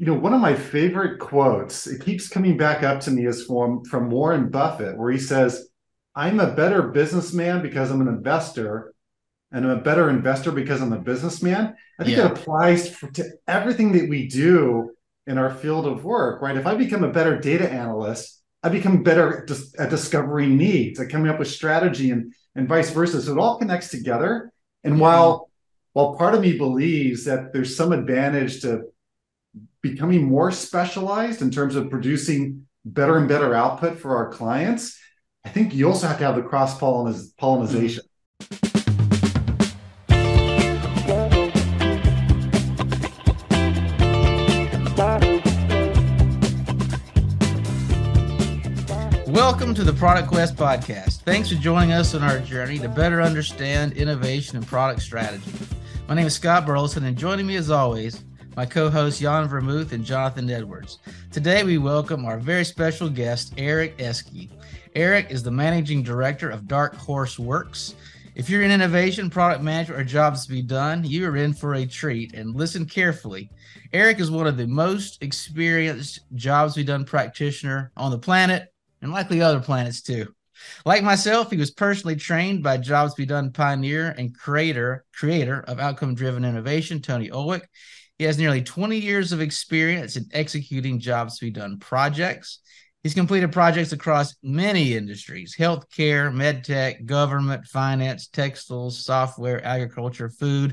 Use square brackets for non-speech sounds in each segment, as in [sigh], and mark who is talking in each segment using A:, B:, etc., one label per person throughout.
A: you know, one of my favorite quotes, it keeps coming back up to me is from, from Warren Buffett, where he says, I'm a better businessman because I'm an investor, and I'm a better investor because I'm a businessman. I think yeah. that applies for, to everything that we do in our field of work, right? If I become a better data analyst, I become better at discovering needs, at coming up with strategy and, and vice versa. So it all connects together. And mm-hmm. while while part of me believes that there's some advantage to becoming more specialized in terms of producing better and better output for our clients, I think you also have to have the cross pollination.
B: Welcome to the Product Quest podcast. Thanks for joining us on our journey to better understand innovation and product strategy. My name is Scott Burleson, and joining me as always my co hosts Jan Vermouth and Jonathan Edwards. Today, we welcome our very special guest, Eric Eskey. Eric is the managing director of Dark Horse Works. If you're in innovation, product management, or jobs to be done, you are in for a treat. And listen carefully. Eric is one of the most experienced jobs to be done practitioner on the planet and likely other planets too. Like myself, he was personally trained by Jobs to Be Done pioneer and creator creator of outcome driven innovation, Tony Ulwick. He has nearly 20 years of experience in executing jobs to be done projects. He's completed projects across many industries healthcare, medtech, government, finance, textiles, software, agriculture, food.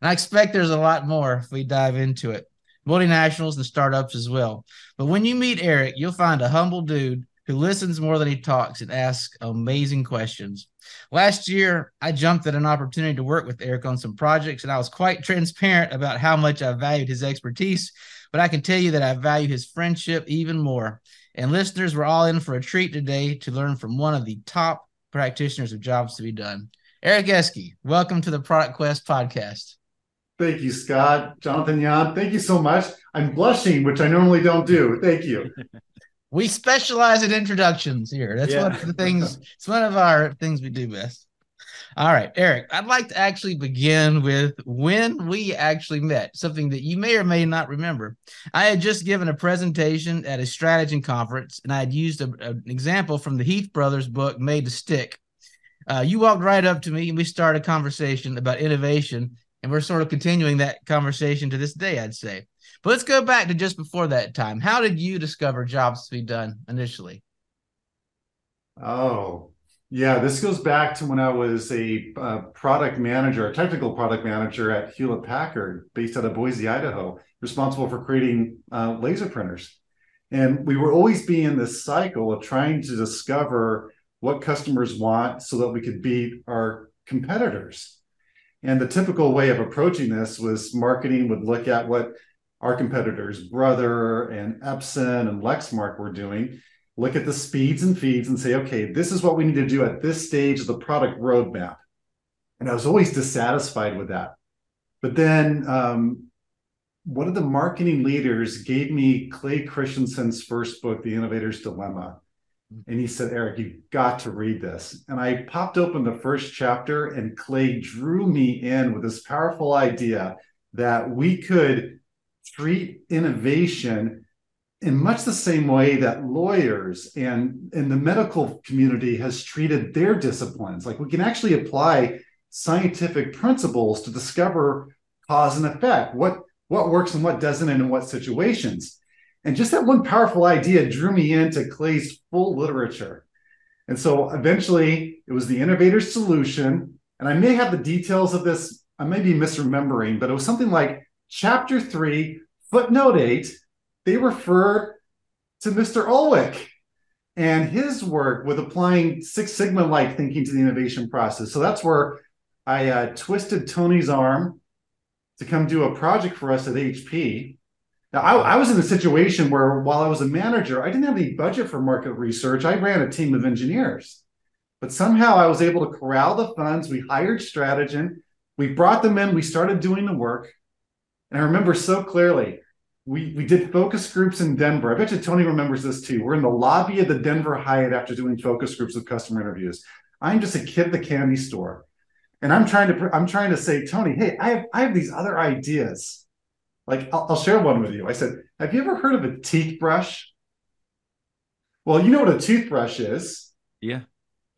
B: And I expect there's a lot more if we dive into it. Multinationals and startups as well. But when you meet Eric, you'll find a humble dude who listens more than he talks and asks amazing questions. Last year, I jumped at an opportunity to work with Eric on some projects, and I was quite transparent about how much I valued his expertise. But I can tell you that I value his friendship even more. And listeners, we're all in for a treat today to learn from one of the top practitioners of jobs to be done. Eric Eskey, welcome to the Product Quest podcast.
A: Thank you, Scott. Jonathan Jan, thank you so much. I'm blushing, which I normally don't do. Thank you. [laughs]
B: we specialize in introductions here. That's yeah. one of the things. It's one of our things we do best. All right, Eric, I'd like to actually begin with when we actually met, something that you may or may not remember. I had just given a presentation at a strategy conference, and I had used a, an example from the Heath Brothers book, Made to Stick. Uh, you walked right up to me, and we started a conversation about innovation, and we're sort of continuing that conversation to this day, I'd say. But let's go back to just before that time. How did you discover jobs to be done initially?
A: Oh, yeah, this goes back to when I was a uh, product manager, a technical product manager at Hewlett Packard, based out of Boise, Idaho, responsible for creating uh, laser printers. And we were always being in this cycle of trying to discover what customers want so that we could beat our competitors. And the typical way of approaching this was marketing would look at what our competitors, Brother and Epson and Lexmark, were doing. Look at the speeds and feeds and say, okay, this is what we need to do at this stage of the product roadmap. And I was always dissatisfied with that. But then um, one of the marketing leaders gave me Clay Christensen's first book, The Innovator's Dilemma. And he said, Eric, you've got to read this. And I popped open the first chapter, and Clay drew me in with this powerful idea that we could treat innovation in much the same way that lawyers and in the medical community has treated their disciplines. Like we can actually apply scientific principles to discover cause and effect what what works and what doesn't and in what situations. And just that one powerful idea drew me into clay's full literature. And so eventually it was the innovator's solution. And i may have the details of this i may be misremembering but it was something like chapter three, footnote eight, they refer to Mr. Ulwick and his work with applying Six Sigma like thinking to the innovation process. So that's where I uh, twisted Tony's arm to come do a project for us at HP. Now, I, I, was in a situation where while I was a manager, I didn't have any budget for market research. I ran a team of engineers. But somehow I was able to corral the funds. We hired Strategyn. We brought them in. We started doing the work. And I remember so clearly, we, we did focus groups in Denver. I bet you Tony remembers this too. We're in the lobby of the Denver Hyatt after doing focus groups with customer interviews. I'm just a kid at the candy store. And I'm trying to I'm trying to say, Tony, hey, I have I have these other ideas. Like, I'll, I'll share one with you. I said, Have you ever heard of a teeth brush? Well, you know what a toothbrush is.
C: Yeah.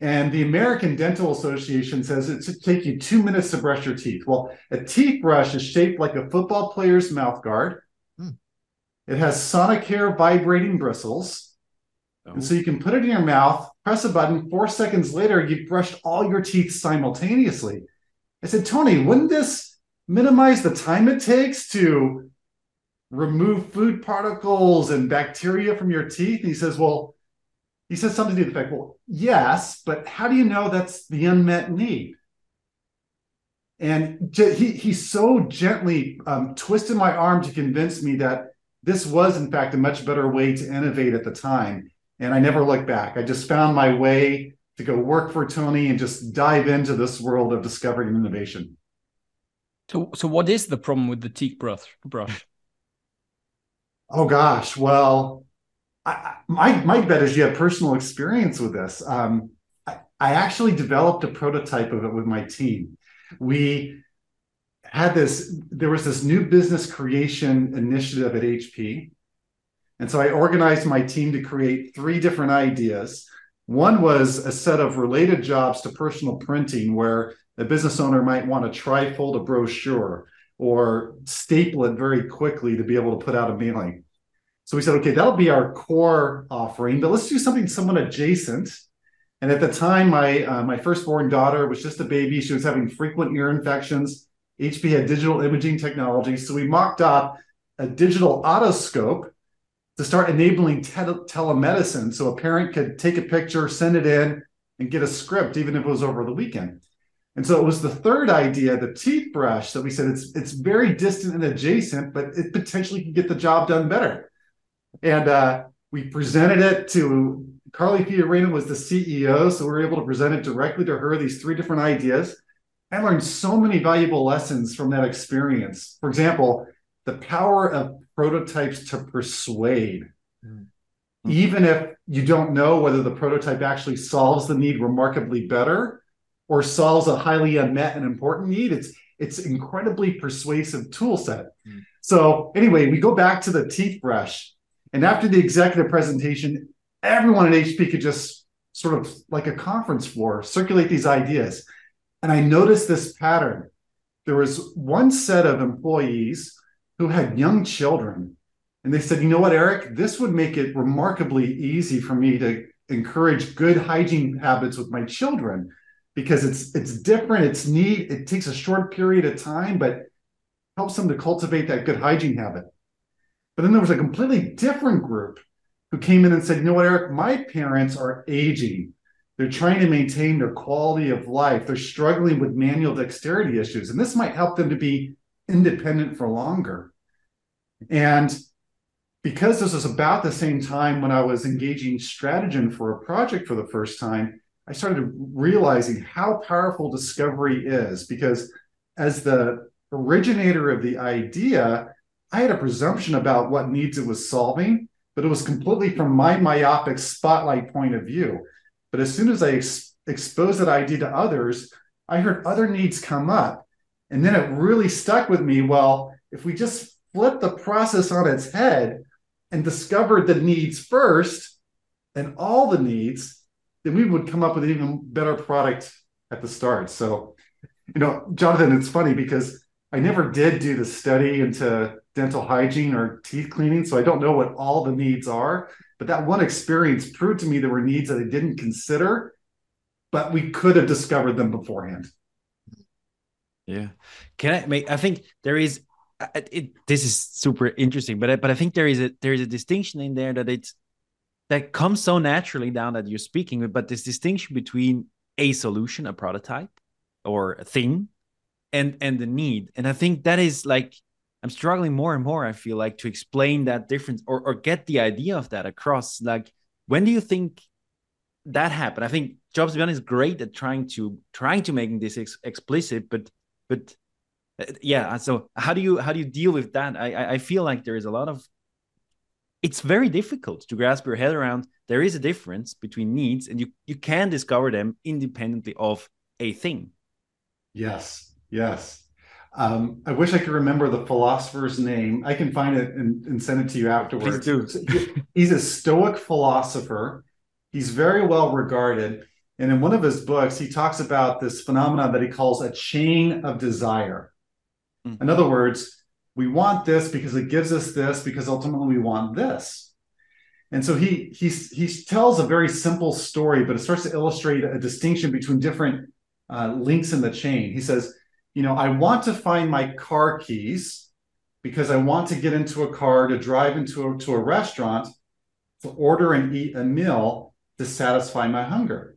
A: And the American Dental Association says it should take you two minutes to brush your teeth. Well, a teeth brush is shaped like a football player's mouth guard. Hmm. It has Sonicare vibrating bristles. Oh. And so you can put it in your mouth, press a button, four seconds later, you've brushed all your teeth simultaneously. I said, Tony, wouldn't this minimize the time it takes to remove food particles and bacteria from your teeth? And he says, Well, he says something to the effect, well, yes, but how do you know that's the unmet need? And he, he so gently um, twisted my arm to convince me that this was, in fact, a much better way to innovate at the time. And I never looked back. I just found my way to go work for Tony and just dive into this world of discovery and innovation.
C: So, so what is the problem with the teak brush? brush? [laughs]
A: oh gosh, well, I, my my bet is you have personal experience with this. Um, I, I actually developed a prototype of it with my team. We had this. There was this new business creation initiative at HP, and so I organized my team to create three different ideas. One was a set of related jobs to personal printing, where a business owner might want to trifold a brochure or staple it very quickly to be able to put out a mailing. So we said, okay, that'll be our core offering, but let's do something somewhat adjacent. And at the time, my uh, my firstborn daughter was just a baby. She was having frequent ear infections. HP had digital imaging technology, so we mocked up a digital otoscope to start enabling te- telemedicine, so a parent could take a picture, send it in, and get a script, even if it was over the weekend. And so it was the third idea, the teeth brush, that we said it's it's very distant and adjacent, but it potentially could get the job done better. And uh, we presented it to Carly Fiorina was the CEO, so we were able to present it directly to her. These three different ideas. I learned so many valuable lessons from that experience. For example, the power of prototypes to persuade. Mm-hmm. Even if you don't know whether the prototype actually solves the need remarkably better or solves a highly unmet and important need, it's it's incredibly persuasive tool set. Mm-hmm. So anyway, we go back to the teeth brush and after the executive presentation, everyone at HP could just sort of like a conference floor circulate these ideas. And I noticed this pattern. There was one set of employees who had young children. And they said, you know what, Eric, this would make it remarkably easy for me to encourage good hygiene habits with my children because it's it's different, it's neat, it takes a short period of time, but helps them to cultivate that good hygiene habit. But then there was a completely different group who came in and said, you know what, Eric, my parents are aging. They're trying to maintain their quality of life. They're struggling with manual dexterity issues. And this might help them to be independent for longer. And because this was about the same time when I was engaging Strategyn for a project for the first time, I started realizing how powerful discovery is. Because as the originator of the idea, I had a presumption about what needs it was solving, but it was completely from my myopic spotlight point of view. But as soon as I ex- exposed that idea to others, I heard other needs come up. And then it really stuck with me. Well, if we just flip the process on its head and discovered the needs first and all the needs, then we would come up with an even better product at the start. So, you know, Jonathan, it's funny because I never did do the study into dental hygiene or teeth cleaning, so I don't know what all the needs are. But that one experience proved to me there were needs that I didn't consider, but we could have discovered them beforehand.
C: Yeah, can I make? I think there is. It, this is super interesting, but I, but I think there is a there is a distinction in there that it's that comes so naturally down that you're speaking, but this distinction between a solution, a prototype, or a thing, and and the need, and I think that is like I'm struggling more and more, I feel like, to explain that difference or, or get the idea of that across. Like, when do you think that happened? I think Jobs Beyond is great at trying to trying to making this ex explicit, but but uh, yeah. So how do you how do you deal with that? I I feel like there is a lot of it's very difficult to grasp your head around. There is a difference between needs, and you you can discover them independently of a thing.
A: Yes, yes. Um, I wish I could remember the philosopher's name. I can find it and, and send it to you afterwards.
C: Please
A: do. [laughs] He's a Stoic philosopher. He's very well regarded. And in one of his books, he talks about this phenomenon that he calls a chain of desire. Mm-hmm. In other words, we want this because it gives us this, because ultimately we want this. And so he he he tells a very simple story, but it starts to illustrate a distinction between different uh, links in the chain. He says, you know, I want to find my car keys because I want to get into a car to drive into a, to a restaurant to order and eat a meal to satisfy my hunger.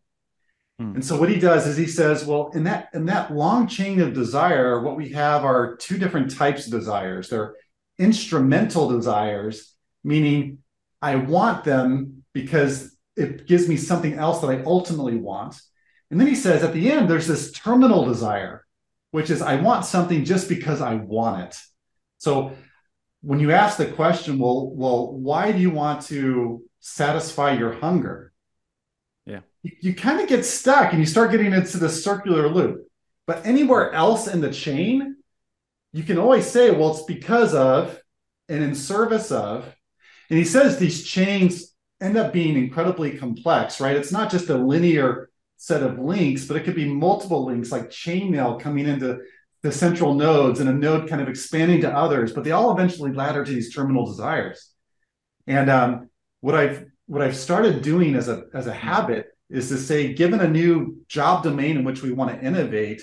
A: Hmm. And so what he does is he says, well, in that in that long chain of desire, what we have are two different types of desires. They're instrumental desires, meaning I want them because it gives me something else that I ultimately want. And then he says at the end, there's this terminal desire, which is I want something just because I want it. So when you ask the question, well, well, why do you want to satisfy your hunger?
C: Yeah.
A: You, you kind of get stuck and you start getting into the circular loop. But anywhere else in the chain, you can always say, well, it's because of and in service of. And he says these chains end up being incredibly complex, right? It's not just a linear set of links, but it could be multiple links like chainmail coming into the central nodes and a node kind of expanding to others, but they all eventually ladder to these terminal desires. And um, what I've what I've started doing as a as a habit is to say, given a new job domain in which we want to innovate,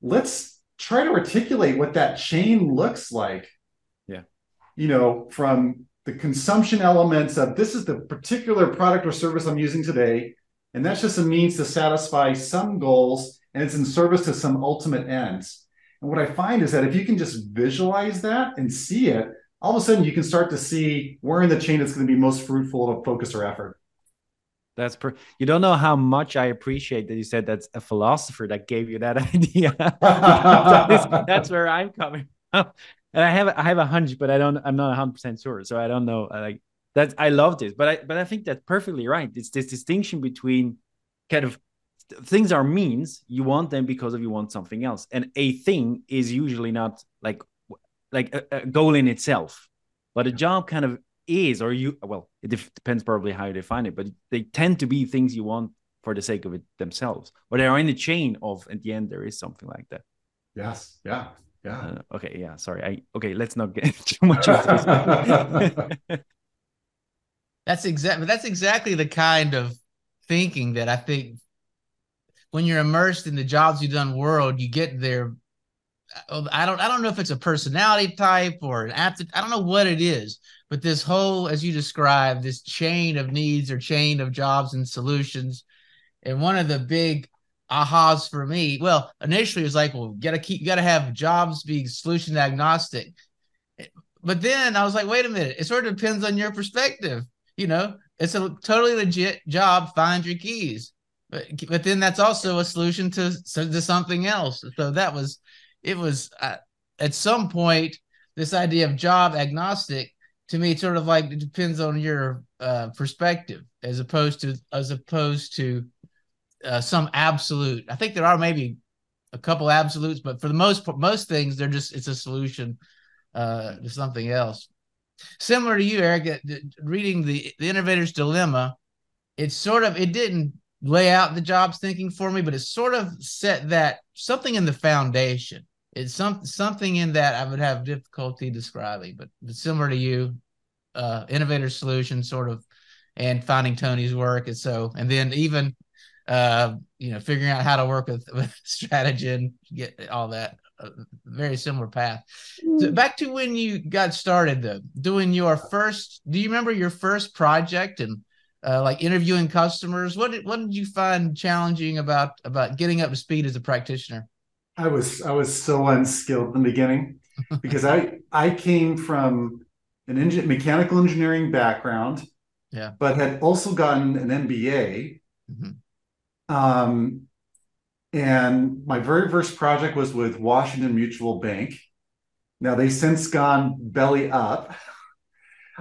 A: let's try to articulate what that chain looks like.
C: Yeah.
A: You know, from the consumption elements of this is the particular product or service I'm using today. And that's just a means to satisfy some goals and it's in service to some ultimate ends. And what I find is that if you can just visualize that and see it, all of a sudden you can start to see where in the chain it's going to be most fruitful of focus or effort.
C: That's per- you don't know how much I appreciate that you said that's a philosopher that gave you that [laughs] idea. [laughs] that's, where I'm coming from. And I have I have a hunch, but I don't I'm not 100 percent sure. So I don't know. Uh, like that I love this, but I but I think that's perfectly right. It's this distinction between kind of things are means you want them because of you want something else, and a thing is usually not like like a, a goal in itself, but a job kind of is, or you well, it depends probably how you define it, but they tend to be things you want for the sake of it themselves, or they are in the chain of at the end there is something like that.
A: Yes. Yeah. Yeah.
C: Uh, okay. Yeah. Sorry. I okay. Let's not get [laughs] too much into this. [laughs]
B: That's exactly that's exactly the kind of thinking that I think when you're immersed in the jobs to be done world, you get there. Uh, I don't I don't know if it's a personality type or an aptitude. I don't know what it is, but this whole, as you described, this chain of needs or chain of jobs and solutions. And one of the big ahas for me, well, initially it was like, well, gotta keep gotta have jobs be solution agnostic. But then I was like, wait a minute, it sort of depends on your perspective you know, it's a totally legit job. Find your keys, but but then that's also a solution to to something else. So that was, it was uh, at some point this idea of job agnostic to me sort of like it depends on your uh, perspective as opposed to as opposed to uh, some absolute. I think there are maybe a couple absolutes, but for the most most things, they're just it's a solution uh, to something else similar to you, Eric, reading the the Innovator's Dilemma, it sort of it didn't lay out the jobs thinking for me, but it sort of set that something in the foundation. It's some something in that I would have difficulty describing, but, but similar to you, uh, Innovator Solution sort of, and finding Tony's work, and so and then even uh, you know figuring out how to work with [laughs] with Strategyn and get all that a very similar path. So mm. back to when you got started, though, doing your first. Do you remember your first project and uh, like interviewing customers? What did what did you find challenging about about getting up to speed as a practitioner?
A: I was I was so unskilled in the beginning [laughs] because I I came from an engine mechanical engineering background,
B: yeah,
A: but had also gotten an MBA. Mm-hmm. Um, and my very first project was with Washington Mutual Bank. Now they've since gone belly up.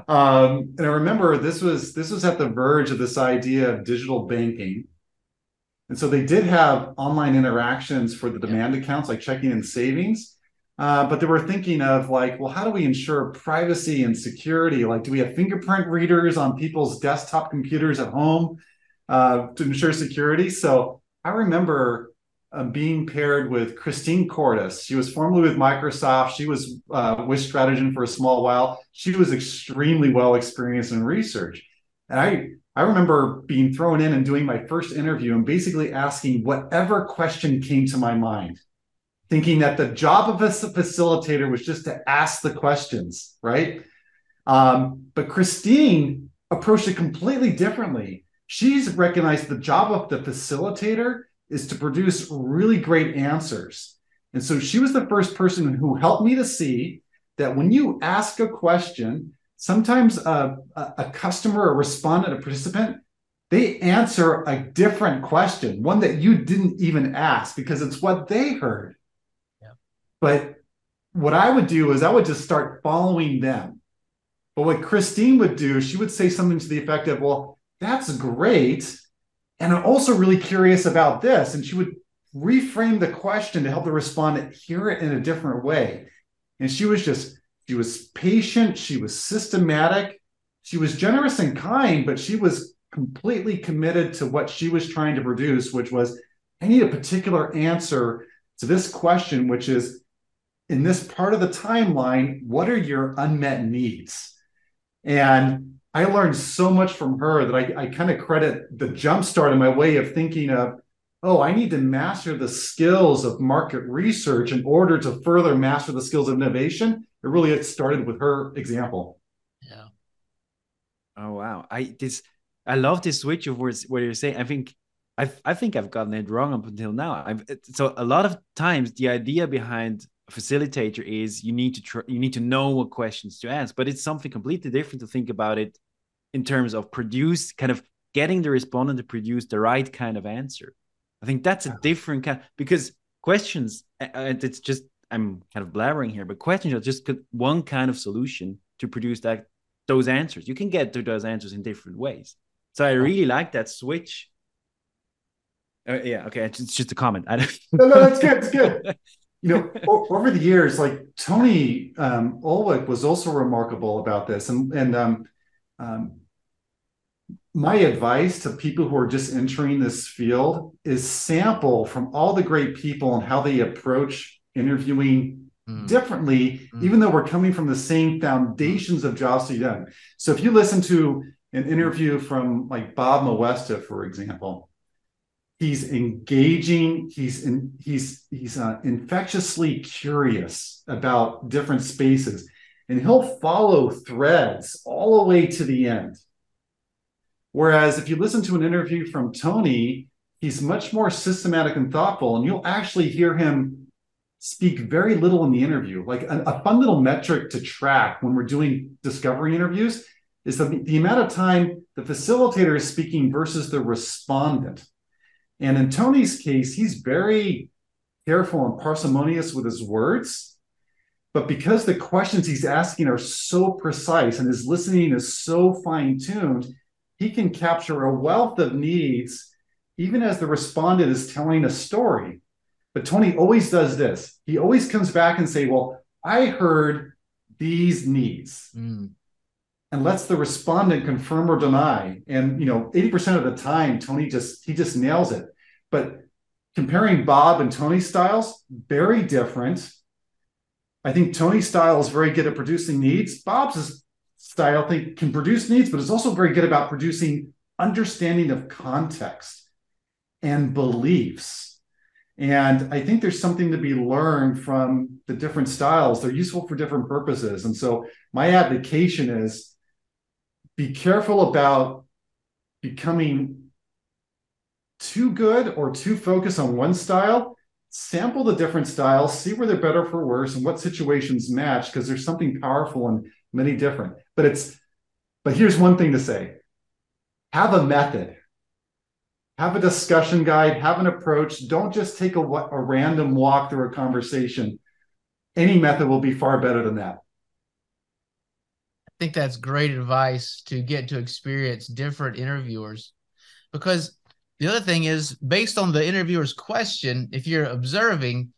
A: Um, and I remember this was this was at the verge of this idea of digital banking. And so they did have online interactions for the demand yeah. accounts like checking and savings. Uh, but they were thinking of like, well, how do we ensure privacy and security? Like, do we have fingerprint readers on people's desktop computers at home uh, to ensure security? So I remember uh, being paired with Christine Cordes. She was formerly with Microsoft. She was uh, with Strategyn for a small while. She was extremely well experienced in research. And I, I remember being thrown in and doing my first interview and basically asking whatever question came to my mind thinking that the job of a facilitator was just to ask the questions, right? Um, but Christine approached it completely differently. She's recognized the job of the facilitator is to produce really great answers. And so she was the first person who helped me to see that when you ask a question, sometimes a, a, customer, a respondent, a participant, they answer a different question, one that you didn't even ask because it's what they heard. But what I would do is I would just start following them. But what Christine would do, she would say something to the effect of, Well, that's great. And I'm also really curious about this. And she would reframe the question to help the respondent hear it in a different way. And she was just, she was patient, she was systematic, she was generous and kind, but she was completely committed to what she was trying to produce, which was, I need a particular answer to this question, which is in this part of the timeline, what are your unmet needs? And I learned so much from her that I, I kind of credit the jumpstart in my way of thinking of, oh, I need to master the skills of market research in order to further master the skills of innovation. It really it started with her example.
C: Yeah. Oh wow. I this I love this switch of words what you're saying. I think I I think I've gotten it wrong up until now. I've so a lot of times the idea behind facilitator is you need to tr- you need to know what questions to ask but it's something completely different to think about it in terms of produce kind of getting the respondent to produce the right kind of answer. I think that's a different kind because questions and it's just i'm kind of blabbering here but questions are just one kind of solution to produce that those answers. You can get to those answers in different ways. So i really like that switch. Uh, yeah okay it's just a comment. I don't...
A: no no that's good it's good [laughs] you know, [laughs] over the years, like Tony um, Ulwick was also remarkable about this, and and um, um, my advice to people who are just entering this field is sample from all the great people and how they approach interviewing mm. differently, mm. even though we're coming from the same foundations of jobs to be done. So if you listen to an interview from like Bob Moesta, for example, he's engaging he's in, he's he's uh, infectiously curious about different spaces and he'll follow threads all the way to the end. Whereas if you listen to an interview from tony he's much more systematic and thoughtful and you'll actually hear him speak very little in the interview. Like a, a fun little metric to track when we're doing discovery interviews is the, the amount of time the facilitator is speaking versus the respondent and in Tony's case, he's very careful and parsimonious with his words. But because the questions he's asking are so precise and his listening is so fine tuned, he can capture a wealth of needs, even as the respondent is telling a story. But Tony always does this. He always comes back and say, "Well, I heard these needs." Mm and lets the respondent confirm or deny. And you know, 80% of the time, Tony just he just nails it. But comparing Bob and Tony styles, very different. I think Tony's style is very good at producing needs. Bob's style, I think, can produce needs, but is also very good about producing understanding of context and beliefs. And I think there's something to be learned from the different styles. They're useful for different purposes. And so my advocation is be careful about becoming too good or too focused on one style. Sample the different styles, see where they're better for worse and what situations match, because there's something powerful in many different. But it's, but here's one thing to say have a method, have a discussion guide, have an approach. Don't just take a, a random walk through a conversation. Any method will be far better than that
B: think that's great advice to get to experience different interviewers because the other thing is based on the interviewer's question if you're observing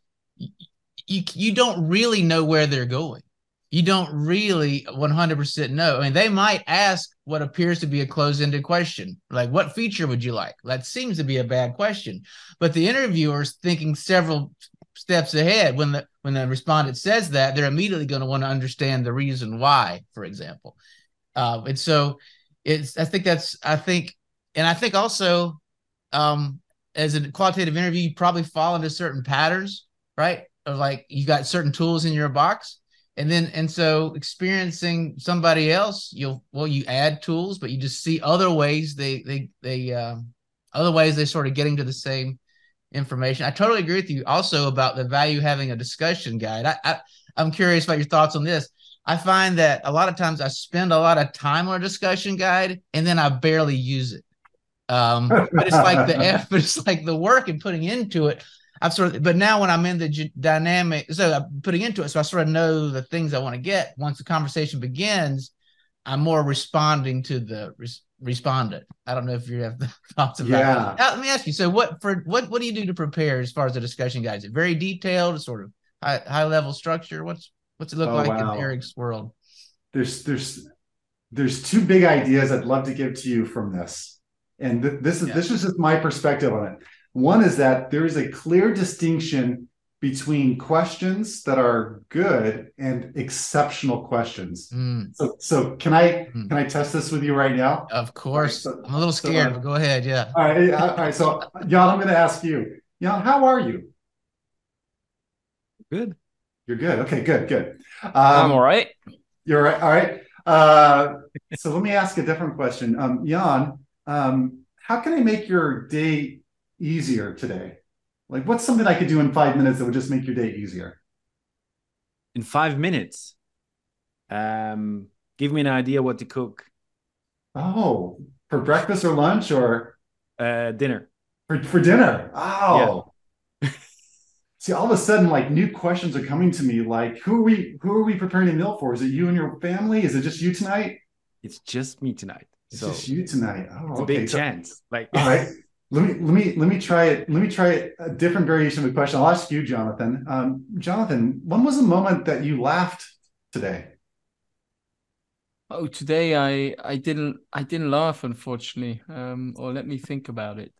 B: you you don't really know where they're going. You don't really 100% know. I mean, they might ask what appears to be a closed-ended question, like what feature would you like? That seems to be a bad question, but the interviewer's thinking several steps ahead. When the when the respondent says that, they're immediately going to want to understand the reason why, for example. Uh, and so, it's I think that's I think, and I think also, um, as a qualitative interview, you probably fall into certain patterns, right? Of like you got certain tools in your box and then and so experiencing somebody else you'll well you add tools but you just see other ways they they they uh, other ways they sort of getting to the same information. I totally agree with you also about the value having a discussion guide. I, I i'm curious about your thoughts on this. I find that a lot of times i spend a lot of time on a discussion guide and then i barely use it. Um but it's like the [laughs] [laughs] effort it's like the work and putting into it I've sort of, but now when I'm in the g- dynamic, so I'm putting into it, so I sort of know the things I want to get. Once the conversation begins, I'm more responding to the res- respondent. I don't know if you have the [laughs] thoughts about
A: yeah.
B: Now, let me ask you. So, what for what what do you do to prepare as far as the discussion guys? Is very detailed, sort of high high level structure? What's what's it look
A: Oh,
B: like
A: wow.
B: in Eric's world?
A: there's there's there's two big ideas I'd love to give to you from this, and th- this is
B: Yeah.
A: this is just my perspective on it. One is that there is a clear distinction between questions that are good and exceptional questions.
B: Mm,
A: So so can I
B: Hmm.
A: can I test this with you right now?
B: of course,
A: so-
B: I'm a little
A: so,
B: scared,
A: uh,
B: but go ahead. Yeah.
A: All right, all right. So Jan, I'm going to ask you, Jan, how are you?
C: Good.
A: You're good. Okay, good, good. Um,
D: I'm all right.
A: You're right. All right. Uh, so let me ask a different question. Um, Jan, um, how can I make your day easier today? Like, what's something I could do in five minutes that would just make your day easier?
C: In five minutes, um, give me an idea what to cook.
A: Oh, for breakfast or lunch or
C: Uh, dinner.
A: for, for dinner? Oh. [laughs] See, all of a sudden, like new questions are coming to me. Like, who are we? Who are we preparing a meal for? Is it you and your family? Is it just you tonight?
C: It's just me tonight.
A: It's
C: so
A: just you tonight. Oh,
C: it's a big
A: So-
C: chance. Like
A: All right. [laughs] Let me let me let me try it. Let me try a different variation of the question. I'll ask you, Jonathan. Um, Jonathan, when was the moment that you laughed today?
D: Oh, today I I didn't I didn't laugh unfortunately. Um, or let me think about it.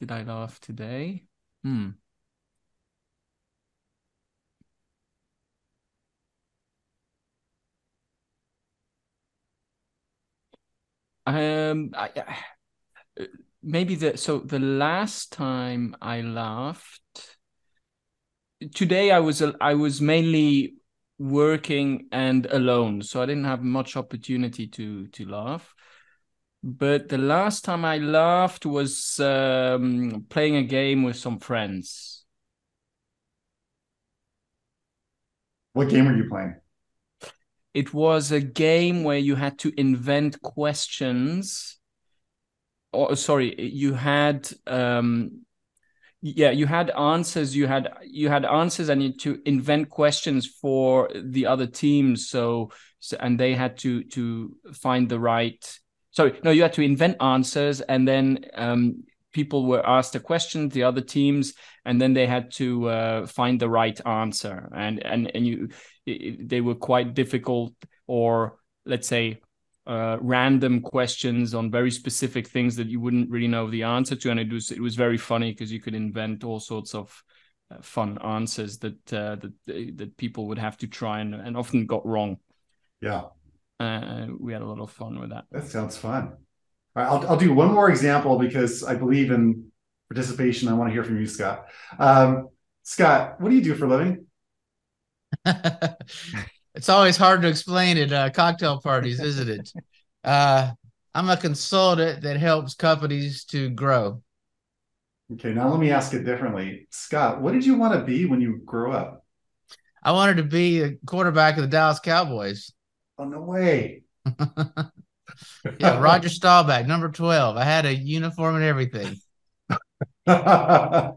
D: Did I laugh today? Hmm. Um, I- maybe the so the last time I laughed today I was I was mainly working and alone, so I didn't have much opportunity to to laugh. But the last time I laughed was um, playing a game with some friends.
A: What game were you playing?
D: It was a game where you had to invent questions. Or sorry, you had um, yeah, you had answers. You had you had answers, and you to invent questions for the other teams. So, so and they had to to find the right. Sorry, no, you had to invent answers, and then um, people were asked a question, the other teams, and then they had to uh, find the right answer. And and and you, it, they were quite difficult, or let's say uh, random questions on very specific things that you wouldn't really know the answer to, and it was it was very funny because you could invent all sorts of uh, fun answers that uh, that that people would have to try and, and often got wrong.
A: Yeah,
D: Uh, we had a lot of fun with that.
A: that sounds fun. All right, I'll I'll do one more example because I believe in participation. I want to hear from you, Scott. Um, Scott, what do you do for a living? [laughs]
B: it's always hard to explain at uh, cocktail parties, [laughs] isn't it? Uh, I'm a consultant that helps companies to grow.
A: Okay, now let me ask it differently. Scott, what did you want to be when you grew up?
B: I wanted to be a quarterback of the Dallas Cowboys.
A: Oh no way. [laughs]
B: Yeah, Roger Staubach, number 12. I had a uniform and everything. [laughs]
A: now,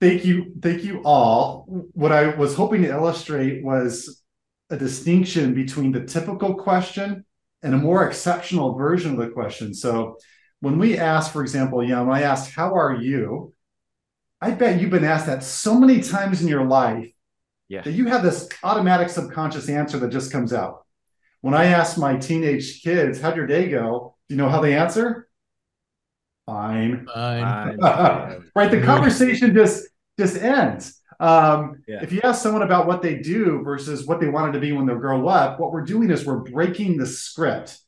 A: thank you, thank you all. What I was hoping to illustrate was a distinction between the typical question and a more exceptional version of the question. So, when we ask, for example, yeah, when I asked, "How are you?" I bet you've been asked that so many times in your life
C: Yeah.
A: that you have this automatic subconscious answer that just comes out. When I ask my teenage kids, how'd your day go? Do you know how they answer? Fine.
B: Fine. [laughs]
A: right. The conversation just just ends. Um,
C: Yeah.
A: If you ask someone about what they do versus what they wanted to be when they grow up, what we're doing is we're breaking the script.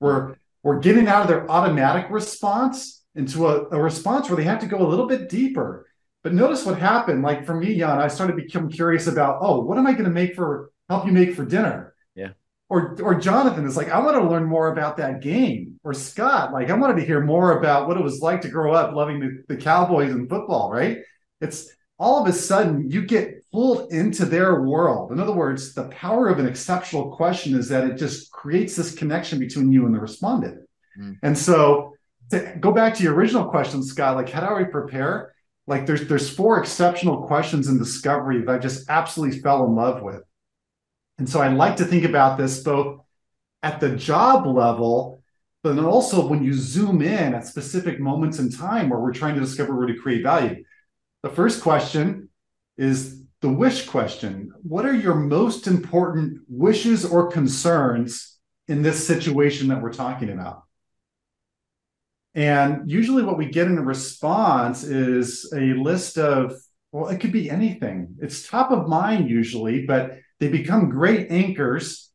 A: We're we're getting out of their automatic response into a, a response where they have to go a little bit deeper. But notice what happened. Like for me, Jan, I started to become curious about, oh, what am I going to make for help you make for dinner?
C: Yeah.
A: Or or Jonathan is like, I want to learn more about that game. Or Scott, like, I wanted to hear more about what it was like to grow up loving the, the Cowboys and football, right? It's all of a sudden you get pulled into their world. In other words, the power of an exceptional question is that it just creates this connection between you and the respondent.
B: Mm.
A: And so to go back to your original question, Scott, like how do I prepare? Like there's there's four exceptional questions in discovery that I just absolutely fell in love with. And so I like to think about this both at the job level, but then also when you zoom in at specific moments in time where we're trying to discover where to create value. The first question is the wish question. What are your most important wishes or concerns in this situation that we're talking about? And usually, what we get in a response is a list of, well, it could be anything. It's top of mind usually, but they become great anchors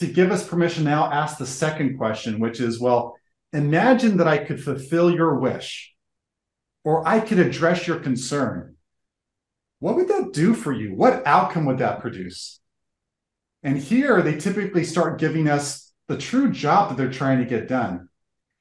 A: to give us permission now ask the second question, which is, well, imagine that I could fulfill your wish or I could address your concern. What would that do for you? What outcome would that produce? And here they typically start giving us the true job that they're trying to get done.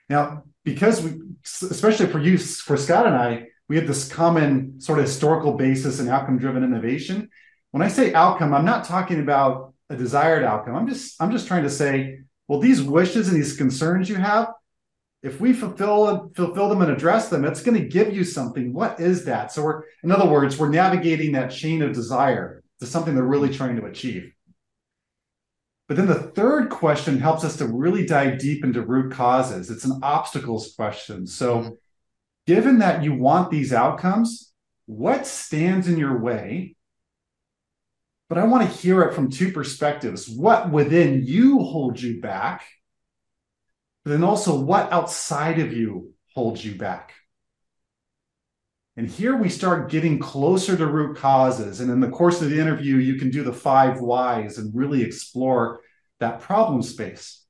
A: Now, because we, especially for you, for Scott and I, we have this common sort of historical basis in outcome driven innovation. When I say outcome, I'm not talking about a desired outcome. I'm just, I'm just trying to say, well, these wishes and these concerns you have, if we fulfill fulfill them and address them, it's going to give you something. What is that? So we're, in other words, we're navigating that chain of desire to something they're really trying to achieve. But then the third question helps us to really dive deep into root causes. It's an obstacles question. So, given that you want these outcomes, what stands in your way? But I want to hear it from two perspectives what within you holds you back? But then also, what outside of you holds you back? And here we start getting closer to root causes. And in the course of the interview, you can do the five whys and really explore that problem space.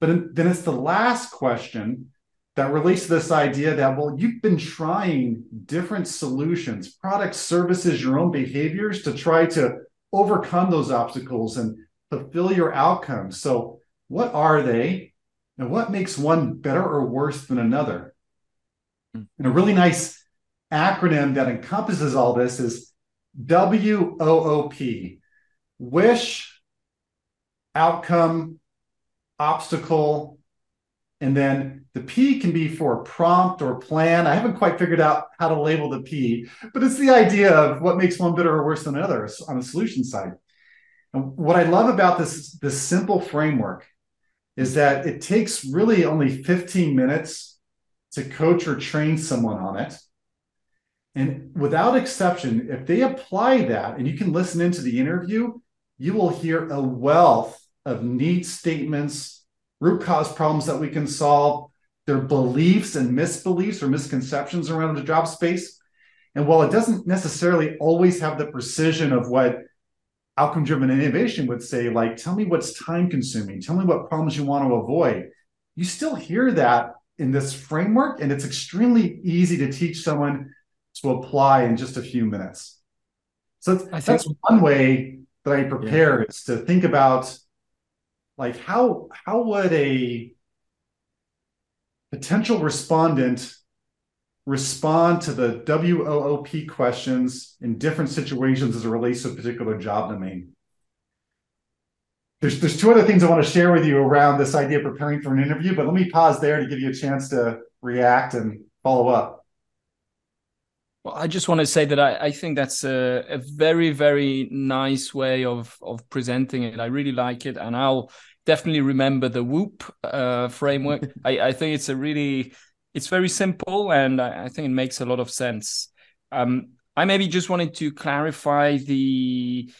A: But then it's the last question that relates to this idea that, well, you've been trying different solutions, products, services, your own behaviors to try to overcome those obstacles and fulfill your outcomes. So, what are they? And what makes one better or worse than another? Hmm. And a really nice acronym that encompasses all this is WOOP wish, outcome, obstacle, and then the P can be for prompt or plan. I haven't quite figured out how to label the P, but it's the idea of what makes one better or worse than another on the solution side. And what I love about this, this simple framework is that it takes really only 15 minutes to coach or train someone on it. And without exception, if they apply that, and you can listen into the interview, you will hear a wealth of need statements, root cause problems that we can solve, their beliefs and misbeliefs or misconceptions around the job space. And while it doesn't necessarily always have the precision of what outcome driven innovation would say, like, tell me what's time consuming, tell me what problems you want to avoid, you still hear that in this framework. And it's extremely easy to teach someone to apply in just a few minutes. So that's, that's one way that I prepare yeah. is to think about like how how would a potential respondent respond to the WOOP questions in different situations as it relates to a particular job domain. There's, there's two other things I want to share with you around this idea of preparing for an interview, but let me pause there to give you a chance to react and follow up.
D: Well, I just want to say that I, I think that's a, a very, very nice way of, of presenting it. I really like it. And I'll definitely remember the WOOP uh, framework. [laughs] I, I think it's a really it's very simple, and I, I think it makes a lot of sense. Um, I maybe just wanted to clarify the.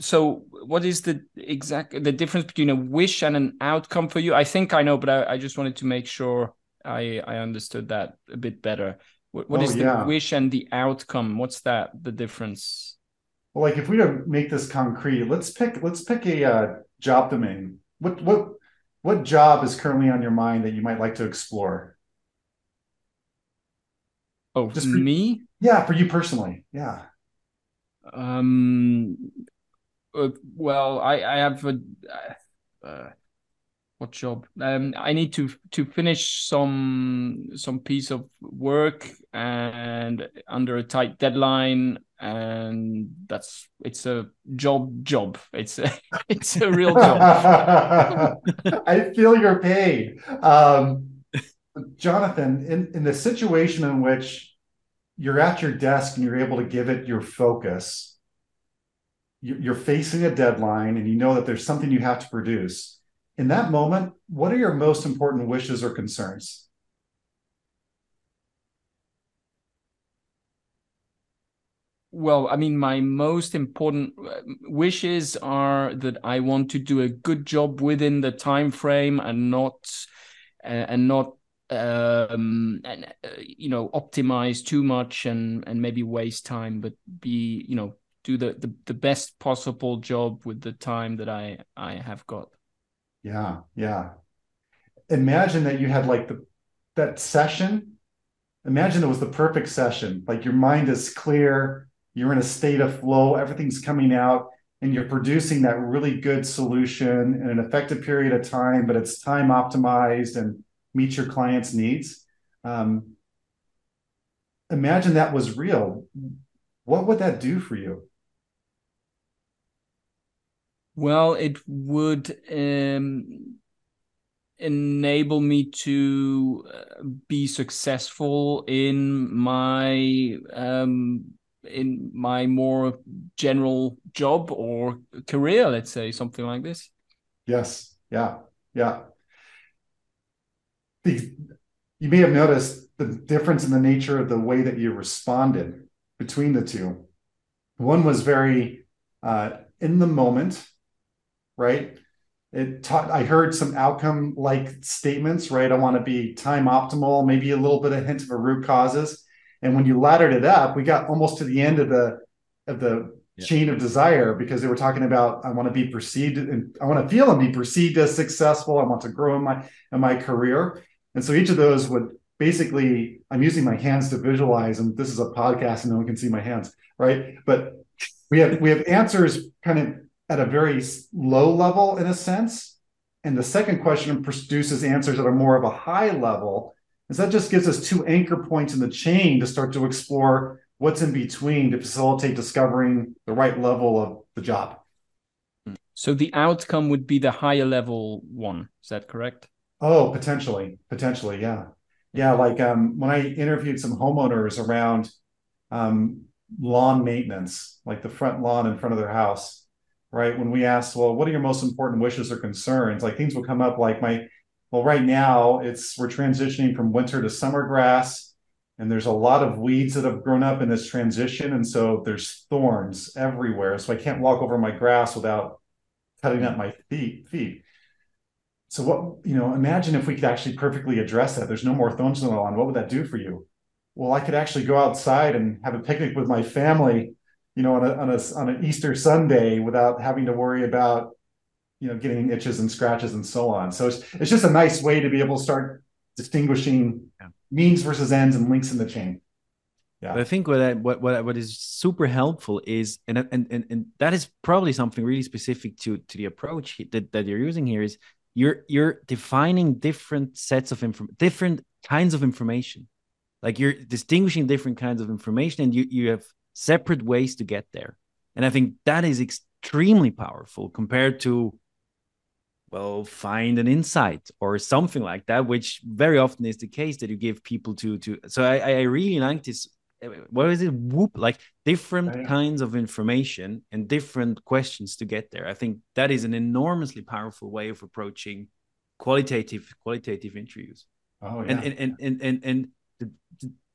D: So, what is the exact the difference between a wish and an outcome for you? I think I know, but I, I just wanted to make sure I I understood that a bit better. What, what
A: Oh,
D: is
A: yeah.
D: the wish and the outcome? What's that? The difference?
A: Well, like if we don't make this concrete, let's pick let's pick a uh, job domain. What what what job is currently on your mind that you might like to explore?
D: Oh,
A: Just for-
D: me?
A: Yeah, for you personally. Yeah.
D: Um. uh, well, I I have a. Uh, what job? Um, I need to to finish some some piece of work and under a tight deadline, and that's it's a job job. It's a [laughs] it's a real job. [laughs]
A: I feel your pain. Um, Jonathan, in, in the situation in which you're at your desk and you're able to give it your focus, you- you're facing a deadline and you know that there's something you have to produce. In that moment, what are your most important wishes or concerns?
D: Well, I mean, my most important uh, wishes are that I want to do a good job within the time frame and not uh, and not um and uh, you know optimize too much and and maybe waste time but be you know do the, the the best possible job with the time that I I have got.
A: Yeah, yeah. Imagine that you had like the that session. Imagine it was the perfect session. Like your mind is clear, you're in a state of flow, everything's coming out, and you're producing that really good solution in an effective period of time, but it's time optimized and meets your client's needs. Um, imagine that was real. What would that do for you?
D: Well, it would um, enable me to uh, be successful in my um, in my more general job or career, let's say something like this.
A: Yes. Yeah. Yeah. The, you may have noticed the difference in the nature of the way that you responded between the two. One was very uh, in the moment, right? It taught, I heard some outcome like statements, right? I want to be time optimal, maybe a little bit of hint of a root causes. And when you laddered it up, we got almost to the end of the of the
C: Yeah.
A: chain of desire because they were talking about I want to be perceived and I want to feel and be perceived as successful. I want to grow in my in my career. And so each of those would basically I'm using my hands to visualize, and this is a podcast and no one can see my hands, right? But we have we have answers kind of at a very low level in a sense. And the second question produces answers that are more of a high level. And so that just gives us two anchor points in the chain to start to explore what's in between to facilitate discovering the right level of the job. Hmm.
D: So the outcome would be the higher level one. Is that correct?
A: Oh, potentially, potentially, yeah, yeah. Like um, when I interviewed some homeowners around um, lawn maintenance, like the front lawn in front of their house, right? When we asked, well, what are your most important wishes or concerns? Like things will come up like my, well, right now it's we're transitioning from winter to summer grass, and there's a lot of weeds that have grown up in this transition, and so there's thorns everywhere. So I can't walk over my grass without cutting up my feet. Feet. So what you know, imagine if we could actually perfectly address that. There's no more thorns on the lawn. What would that do for you? Well, I could actually go outside and have a picnic with my family, you know, on a on a on an Easter Sunday without having to worry about, you know, getting itches and scratches and so on. So it's it's just a nice way to be able to start distinguishing
C: Yeah.
A: means versus ends and links in the chain. Yeah.
C: But I think what I, what what what is super helpful is and and and, and that is probably something really specific to to the approach that, that you're using here is you're you're defining different sets of inform different kinds of information. Like you're distinguishing different kinds of information and you you have separate ways to get there. And i think that is extremely powerful compared to well find an insight or something like that which very often is the case that you give people to to so i i really like this what is it WOOP like different
A: Yeah,
C: kinds of information and different questions to get there. I think that is an enormously powerful way of approaching qualitative qualitative interviews.
A: Oh, yeah.
C: and, and, and and and and the,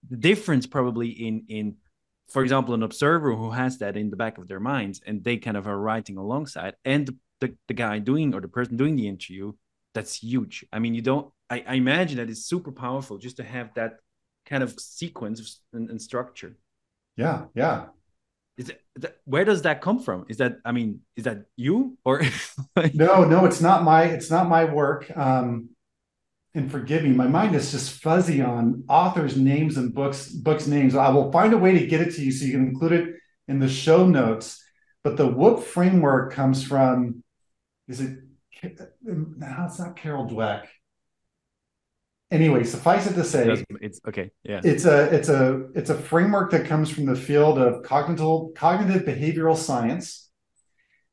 C: the difference probably in in for example an observer who has that in the back of their minds and they kind of are writing alongside and the, the, the guy doing or the person doing the interview that's huge. I mean you don't i, I imagine that it's super powerful just to have that kind of sequence and, and structure
A: yeah, yeah.
C: is it that, where does that come from is that i mean is that you or [laughs]
A: No, no, it's not my it's not my work. Um, and forgive me, my mind is just fuzzy on authors' names and books books names. I will find a way to get it to you so you can include it in the show notes. But the WOOP framework comes from is it no, it's not Carol Dweck. Anyway, suffice it to say,
C: it's okay yeah.
A: it's a it's a it's a framework that comes from the field of cognitive cognitive behavioral science.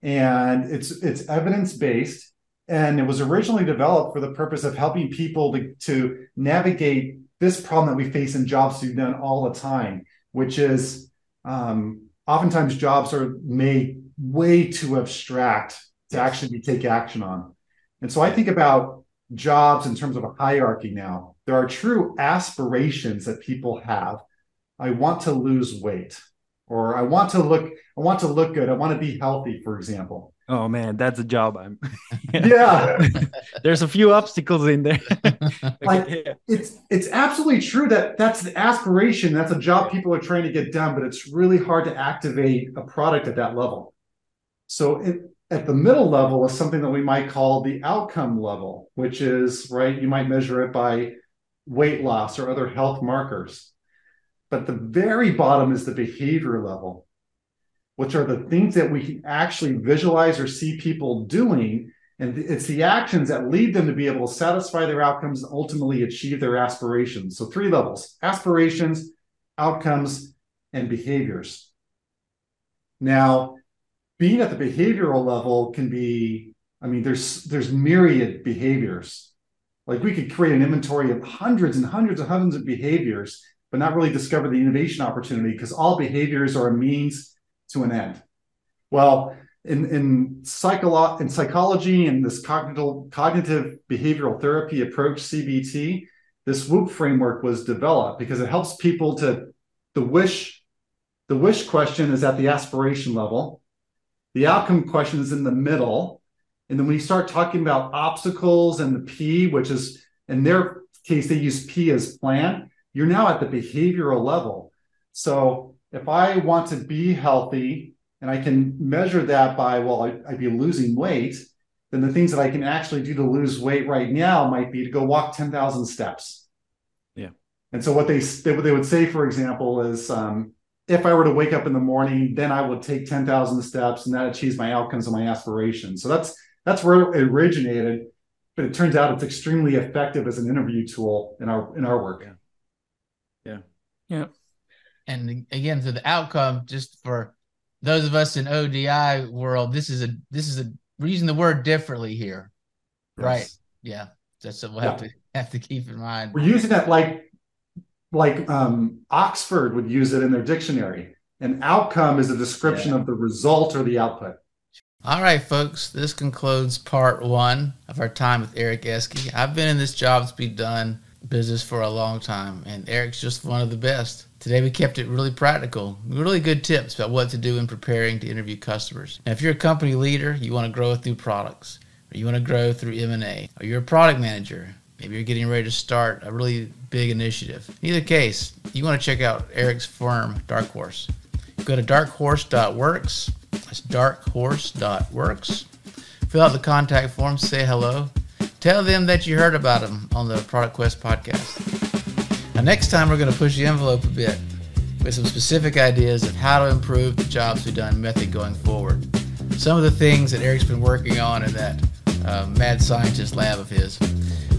A: And it's it's evidence based and it was originally developed for the purpose of helping people to, to navigate this problem that we face in jobs to be done all the time which is um, oftentimes jobs are made way too abstract to actually be take action on. And so i think about jobs in terms of a hierarchy now. There are true aspirations that people have. I want to lose weight or I want to look I want to look good. I want to be healthy, for example.
C: oh man that's a job i'm [laughs]
A: Yeah. [laughs]
C: there's a few obstacles in there [laughs]
A: Like-
C: yeah.
A: it's it's absolutely true that that's the aspiration. That's a job people are trying to get done, but it's really hard to activate a product at that level. So it, at the middle level is something that we might call the outcome level, which is right. You might measure it by weight loss or other health markers. But the very bottom is the behavior level, which are the things that we can actually visualize or see people doing. And it's the actions that lead them to be able to satisfy their outcomes and ultimately achieve their aspirations. So, three levels aspirations, outcomes, and behaviors. Now, being at the behavioral level can be, I mean, there's there's myriad behaviors. Like we could create an inventory of hundreds and hundreds and hundreds of behaviors, but not really discover the innovation opportunity because all behaviors are a means to an end. Well, in in psycholo- in psychology and this cognitive cognitive behavioral therapy approach CBT, this WOOP framework was developed because it helps people to the wish the wish question is at the aspiration level. The outcome question is in the middle. And then when you start talking about obstacles and the P, which is in their case, they use P as plan, you're now at the behavioral level. So if I want to be healthy and I can measure that by, well, I, I'd be losing weight, then the things that I can actually do to lose weight right now might be to go walk 10,000 steps.
C: Yeah.
A: And so what they, they, what they would say, for example, is um, if I were to wake up in the morning, then I would take 10,000 steps and that achieves my outcomes and my aspirations. So that's that's where it originated, but it turns out it's extremely effective as an interview tool in our in our work. Yeah. Yeah.
B: And again, so the outcome, just for those of us in ODI world, this is a this is a we're using the word differently here, right? Yeah, that's what we'll have to have to keep in mind.
A: We're using that like like um, Oxford would use it in their dictionary. An outcome is a description of the result or the output.
B: All right, folks, this concludes part one of our time with Eric Eskey. I've been in this jobs to be done business for a long time, and Eric's just one of the best. Today we kept it really practical, really good tips about what to do in preparing to interview customers. Now, if you're a company leader, you want to grow with new products, or you want to grow through M&A, or you're a product manager, maybe you're getting ready to start a really big initiative. In either case, you want to check out Eric's firm, Dark Horse. Go to darkhorse.works. That's darkhorse.works. Fill out the contact form, say hello. Tell them that you heard about them on the Product Quest podcast. Now, next time, we're going to push the envelope a bit with some specific ideas of how to improve the jobs to be done method going forward. Some of the things that Eric's been working on in that uh, mad scientist lab of his.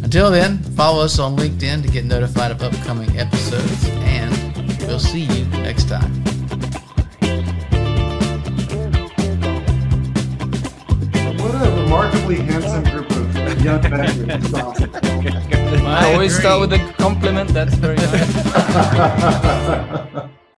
B: Until then, follow us on LinkedIn to get notified of upcoming episodes, and we'll see you next time.
A: What a remarkably handsome group of young men. It's. [laughs]
D: I always start with a compliment. That's very nice. [laughs]